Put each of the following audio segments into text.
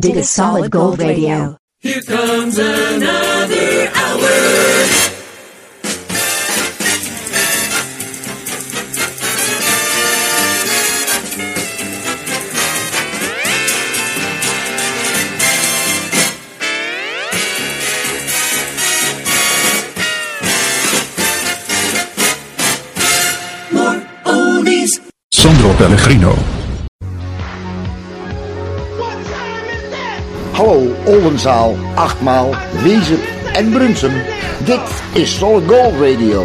Dig a solid gold radio. Here comes another hour. Sandro Pellegrino. Hallo Oldenzaal, Achtmaal, Wezen en Brunsum. Dit is Solid Gold Radio.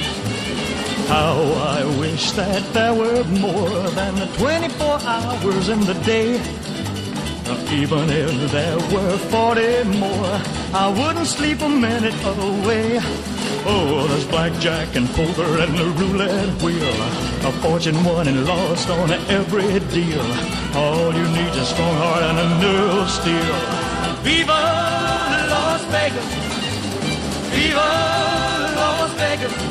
How I wish that there were more than 24 hours in the day. Even if there were 40 more, I wouldn't sleep a minute away. Oh, there's blackjack and poker and the roulette wheel. A fortune won and lost on every deal. All you need is a strong heart and a nerve of steel. Viva Las Vegas! Viva Las Vegas!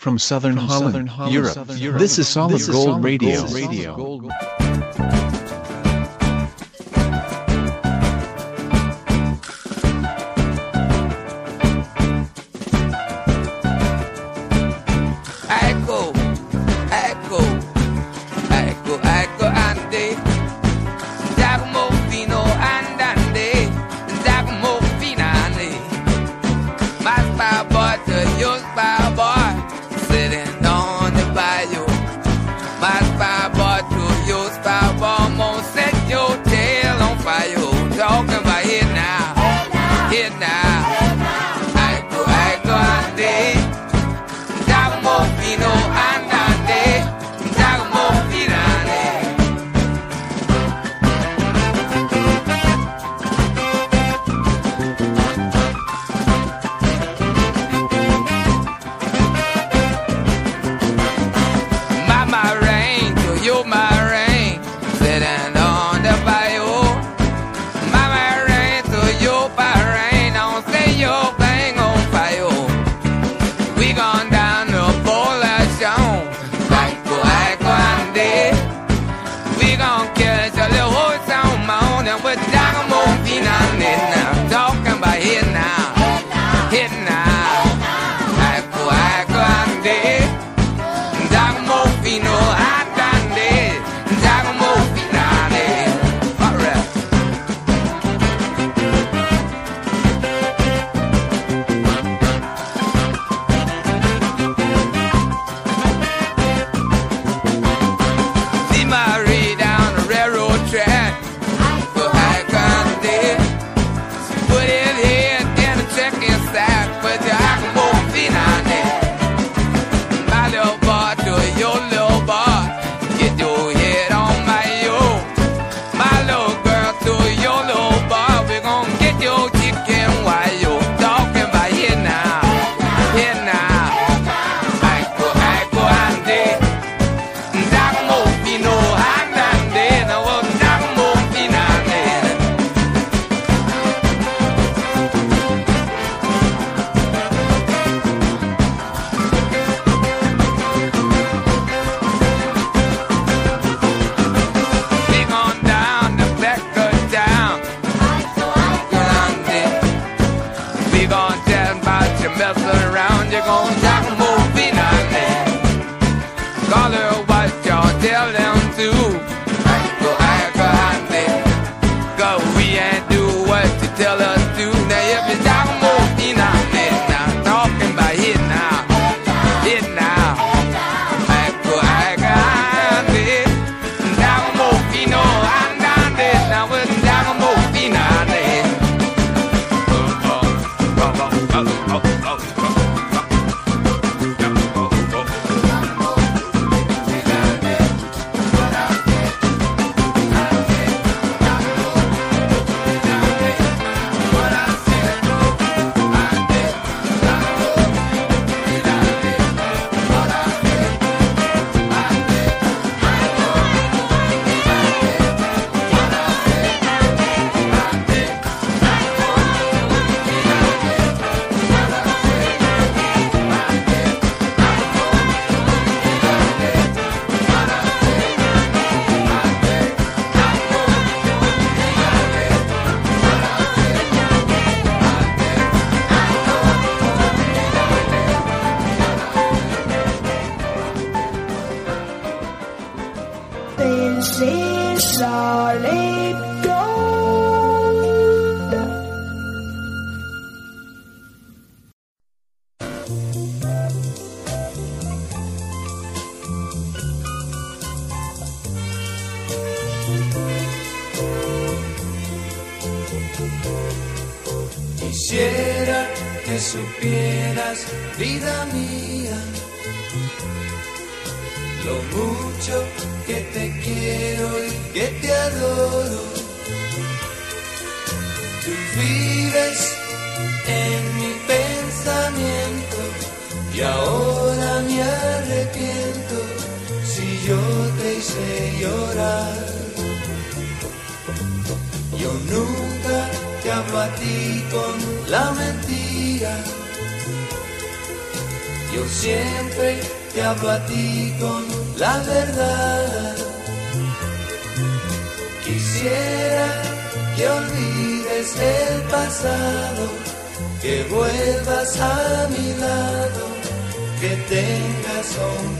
From Southern Holland, Europe. This is Solid Gold Radio.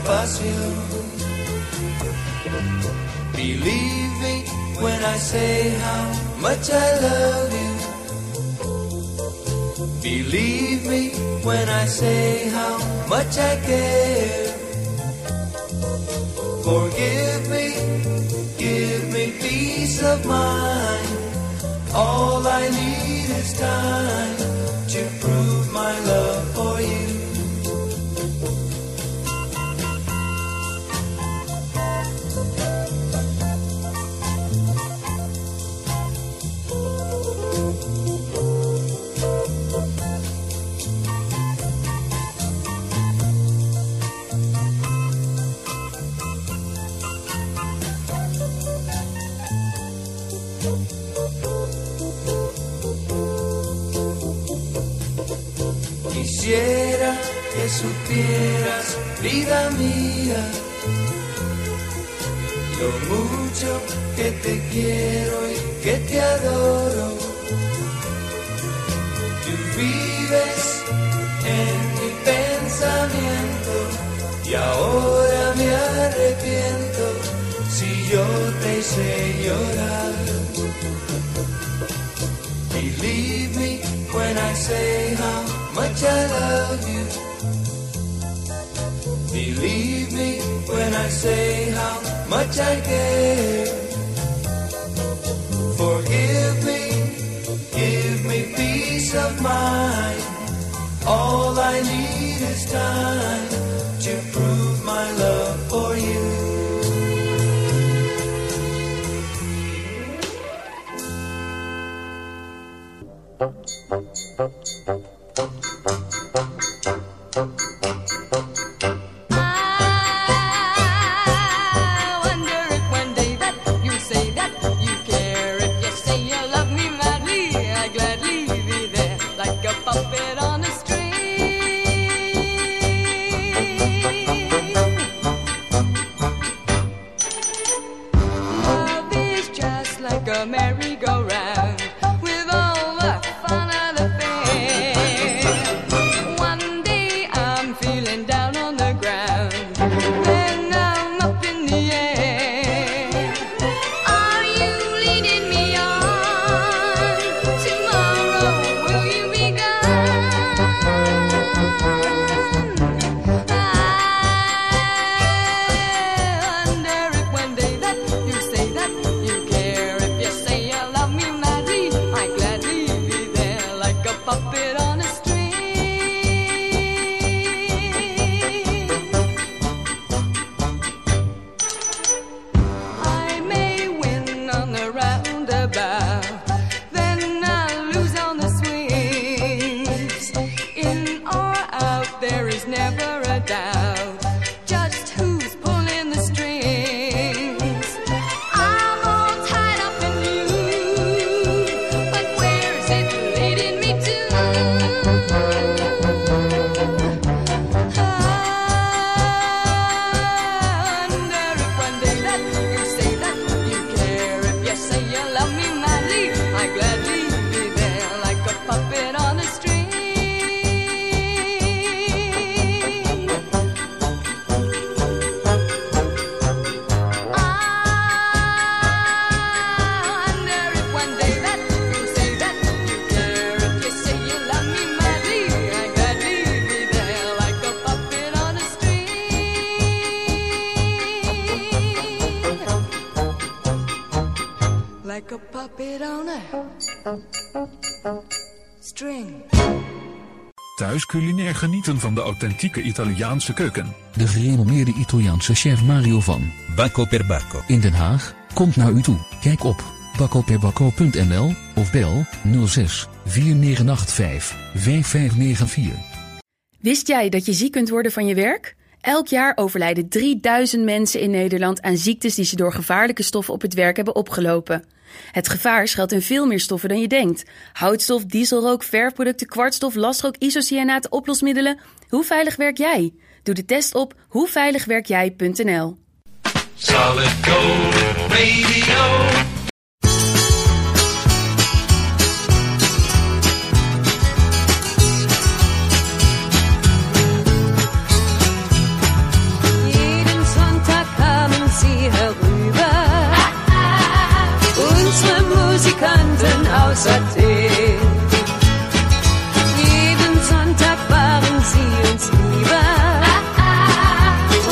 fácil. Believe me when I say how much I love you. Believe me when I say how much I care. Forgive me, give me peace of mind. All I need is time. supieras, vida mía, lo mucho que te quiero y que te adoro. Tú vives en mi pensamiento y ahora me arrepiento si yo te hice llorar. Believe me when I say how much I love you. say how much I gave. Bye. Genieten van de authentieke Italiaanse keuken. De gerenommeerde Italiaanse chef Mario van Bacco per Bacco in Den Haag komt naar u toe. Kijk op baccoperbacco.nl of bel 06 4985 5594. Wist jij dat je ziek kunt worden van je werk? Elk jaar overlijden 3000 mensen in Nederland aan ziektes die ze door gevaarlijke stoffen op het werk hebben opgelopen. Het gevaar schuilt in veel meer stoffen dan je denkt. Houtstof, dieselrook, verfproducten, kwartstof, lastrook, isocyanaat, oplosmiddelen. Hoe veilig werk jij? Doe de test op hoeveiligwerkjij.nl. Solid. Jeden Sonntag waren sie uns lieber.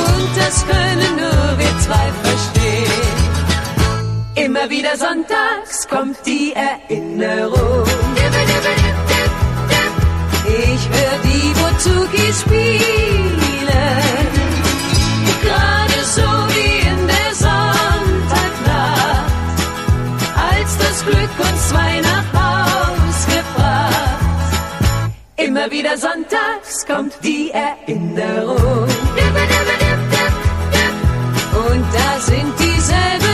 Und das können nur wir zwei verstehen. Immer wieder sonntags kommt die Erinnerung. Ich höre die Bouzouki spielen. Gerade Immer wieder sonntags kommt die Erinnerung. Und da sind dieselben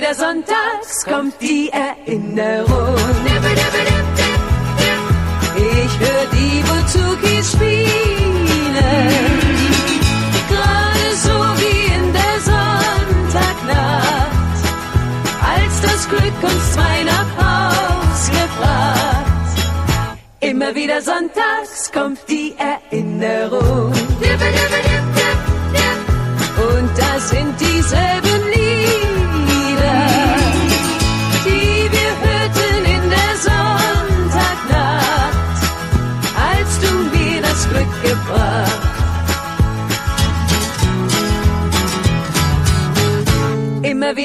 wieder sonntags kommt die Erinnerung. Ich höre die Buzukis spielen. Gerade so wie in der Sonntagnacht, als das Glück uns zwei nach Haus gebracht. Immer wieder sonntags kommt die Erinnerung. Und da sind dieselben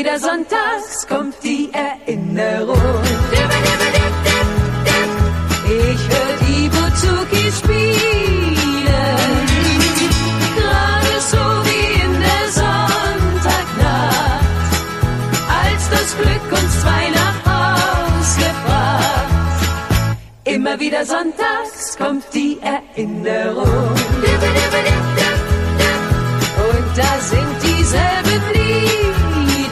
wieder sonntags kommt die Erinnerung. Ich höre die Bouzouki spielen. Gerade so wie in der Sonntagnacht, als das Glück uns zwei nach Haus gebracht. Immer wieder sonntags kommt die Erinnerung. Und da sind dieselben Lieder,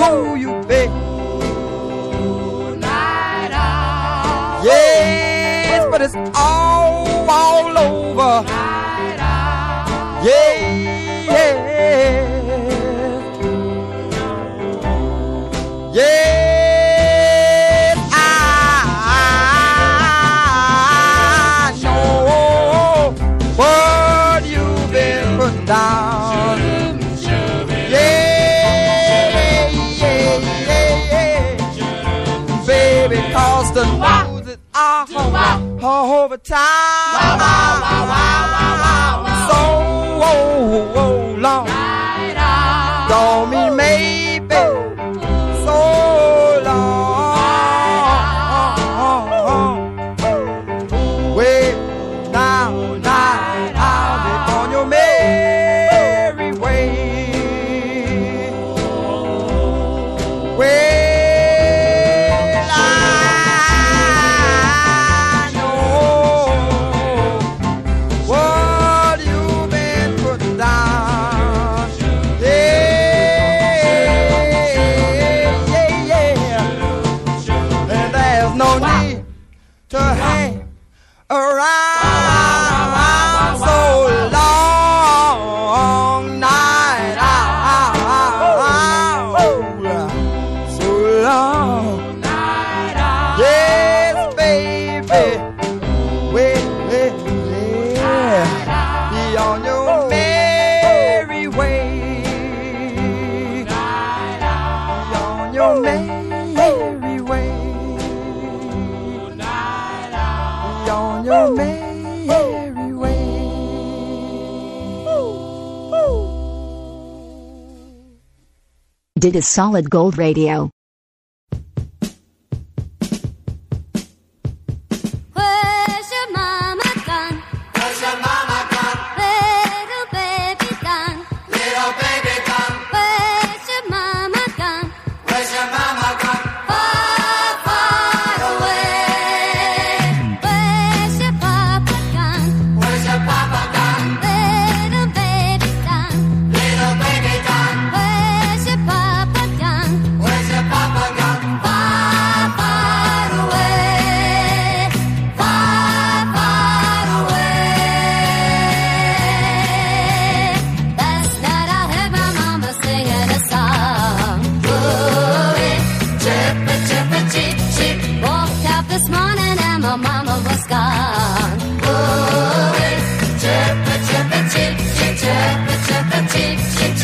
oh, you pay. But it's all, all over. Yeah. Tchau! is solid gold radio. Chip, chip.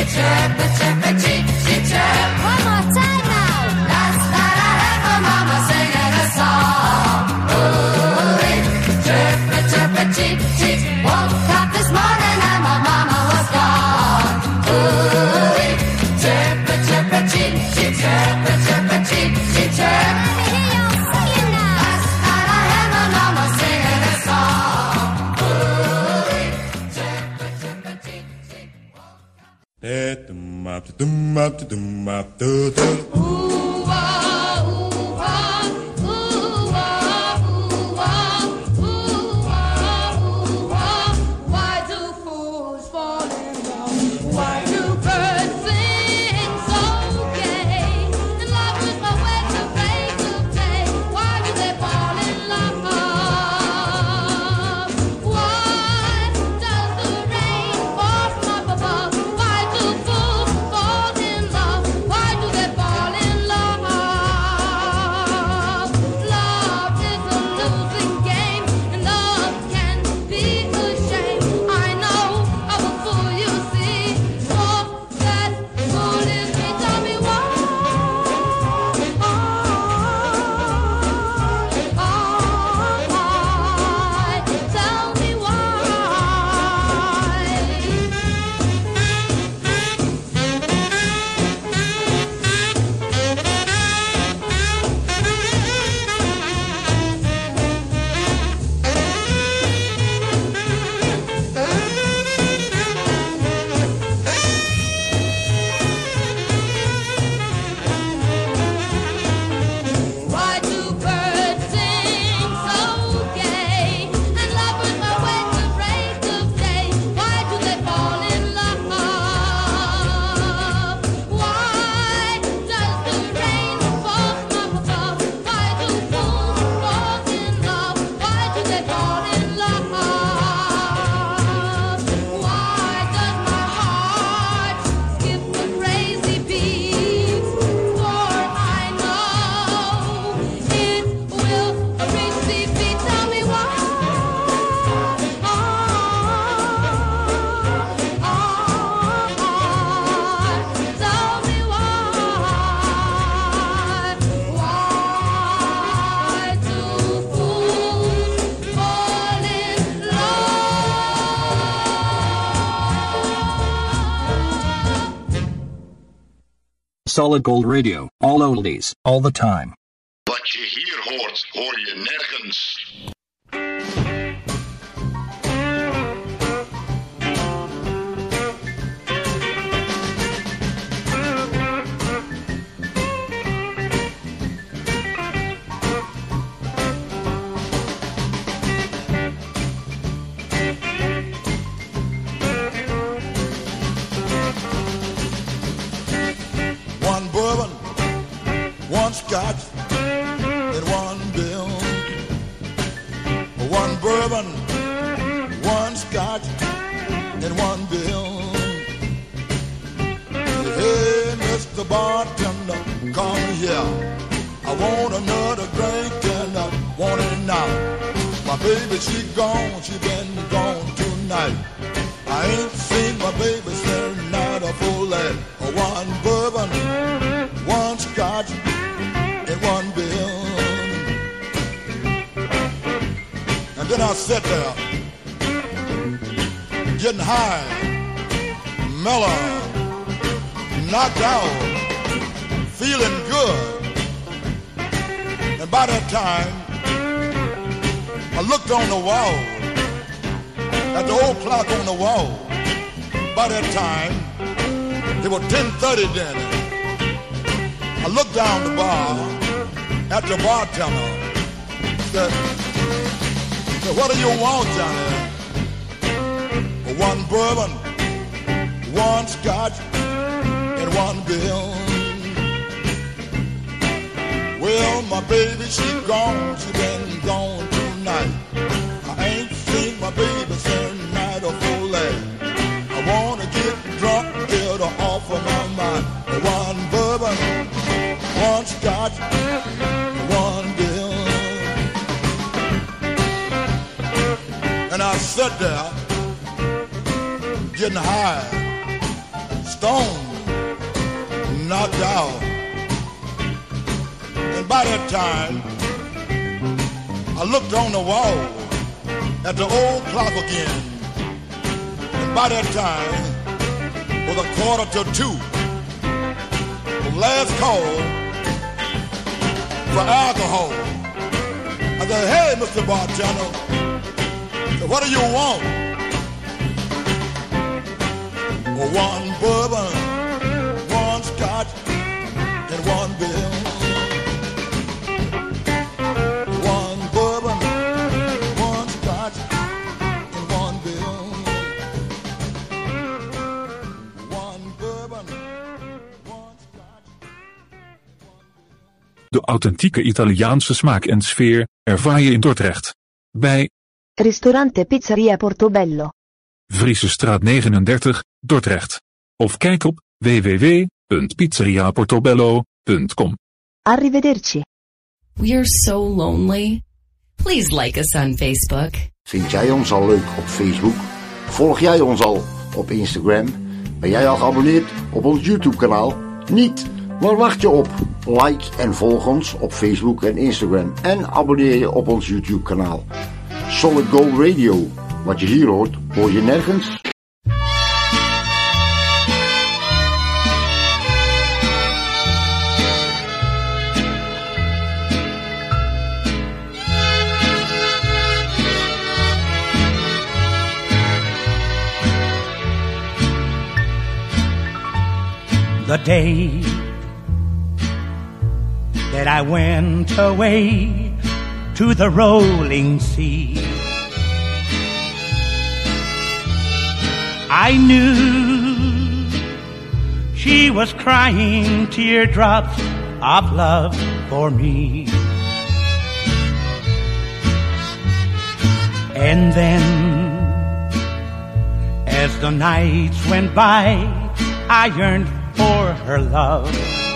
It's Picture, picture, picture. to do do do solid gold radio, all oldies, all the time. But you hear hordes, or you nergens. Johnny. One bourbon, one scotch, and one bill. Well, my baby, she gone, she been gone tonight. I ain't seen my baby since night of full late. I wanna get drunk, get her off of my mind. One bourbon, one scotch. sit there getting high, stoned, knocked out. And by that time, I looked on the wall at the old clock again. And by that time, was a quarter to two. The last call for alcohol. I said, hey, Mr. Bartender, what do you want? One bourbon, one scotch, and one bill. One bourbon, one scotch, and one bill. One bourbon. De authentieke Italiaanse smaak en sfeer ervaar je in Dordrecht. Bij Ristorante Pizzeria Portobello. Friese straat 39, Dordrecht. Of kijk op www.pizzeriaportobello.com. Arrivederci. We are so lonely. Please like us on Facebook. Vind jij ons al leuk op Facebook? Volg jij ons al op Instagram? Ben jij al geabonneerd op ons YouTube kanaal? Niet? Waar wacht je op? Like en volg ons op Facebook en Instagram. En abonneer je op ons YouTube kanaal. Solid Gold Radio. Wat je hier hoort, hoor je nergens. the day that I went away to the rolling sea. I knew she was crying teardrops of love for me. And then, as the nights went by, I yearned for her love.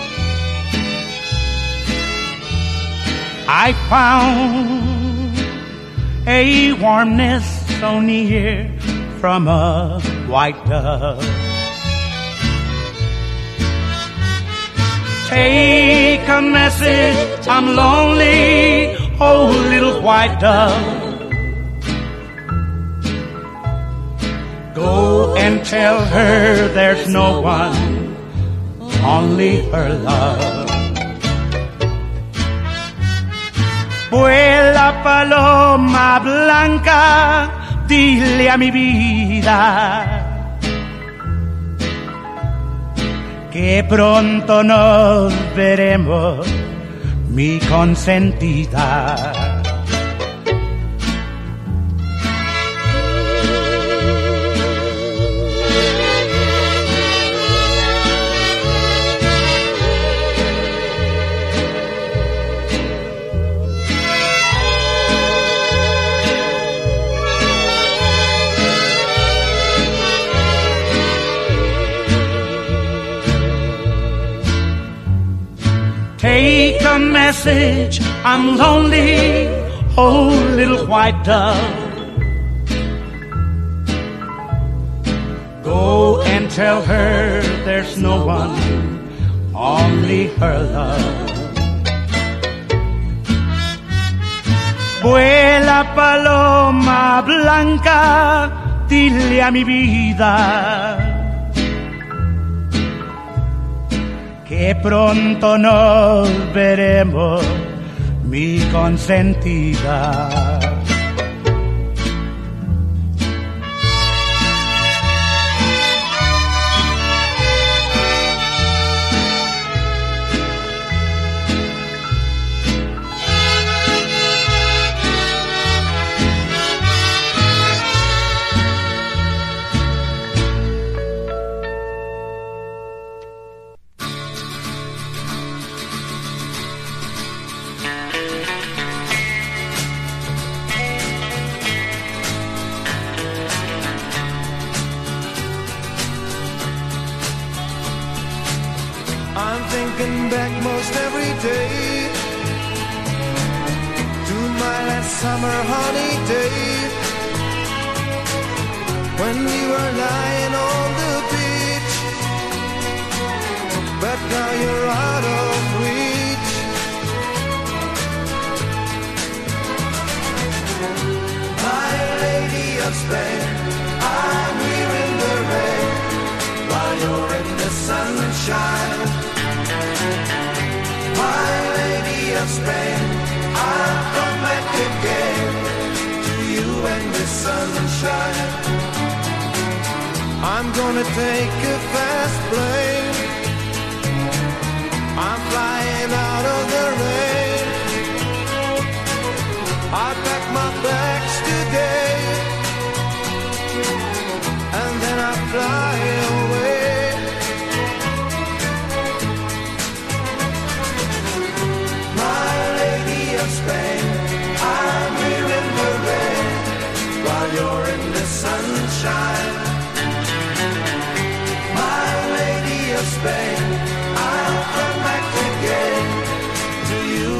I found a warmness so near from a white dove. Take a message, I'm lonely, oh little white dove. Go and tell her there's no one, only her love. Vuela paloma blanca, dile a mi vida que pronto nos veremos, mi consentida. Take a message, I'm lonely, oh little white dove. Go and tell her there's no one, only her love. Vuela paloma blanca, dile a mi vida que pronto nos veremos, mi consentida. sunshine. I'm gonna take a fast plane. I'm flying out of the rain.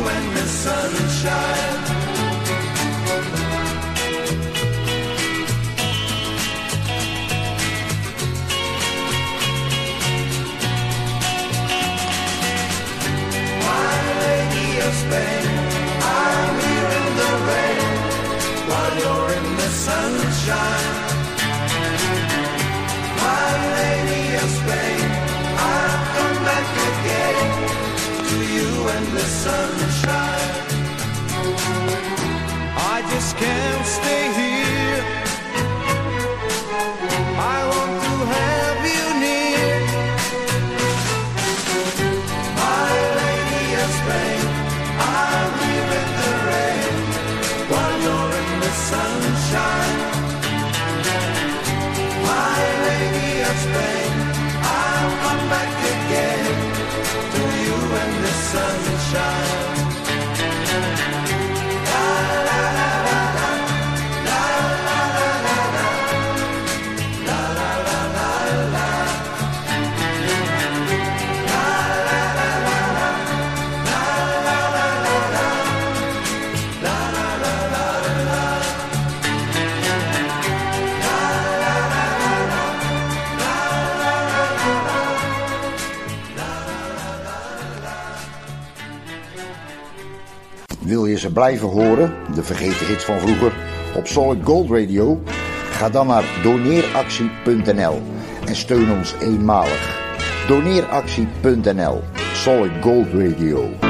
and the sun sunshine can't stay. ze blijven horen, de vergeten hits van vroeger, op Solid Gold Radio? Ga dan naar doneeractie.nl en steun ons eenmalig. Doneeractie.nl Solid Gold Radio.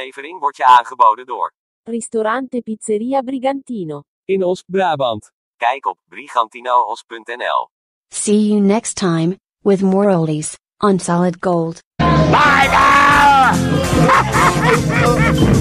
aflevering wordt je aangeboden door Ristorante Pizzeria Brigantino in Oost-Brabant. Kijk op brigantinoos.nl. See you next time with more oldies on solid gold. Bye bye!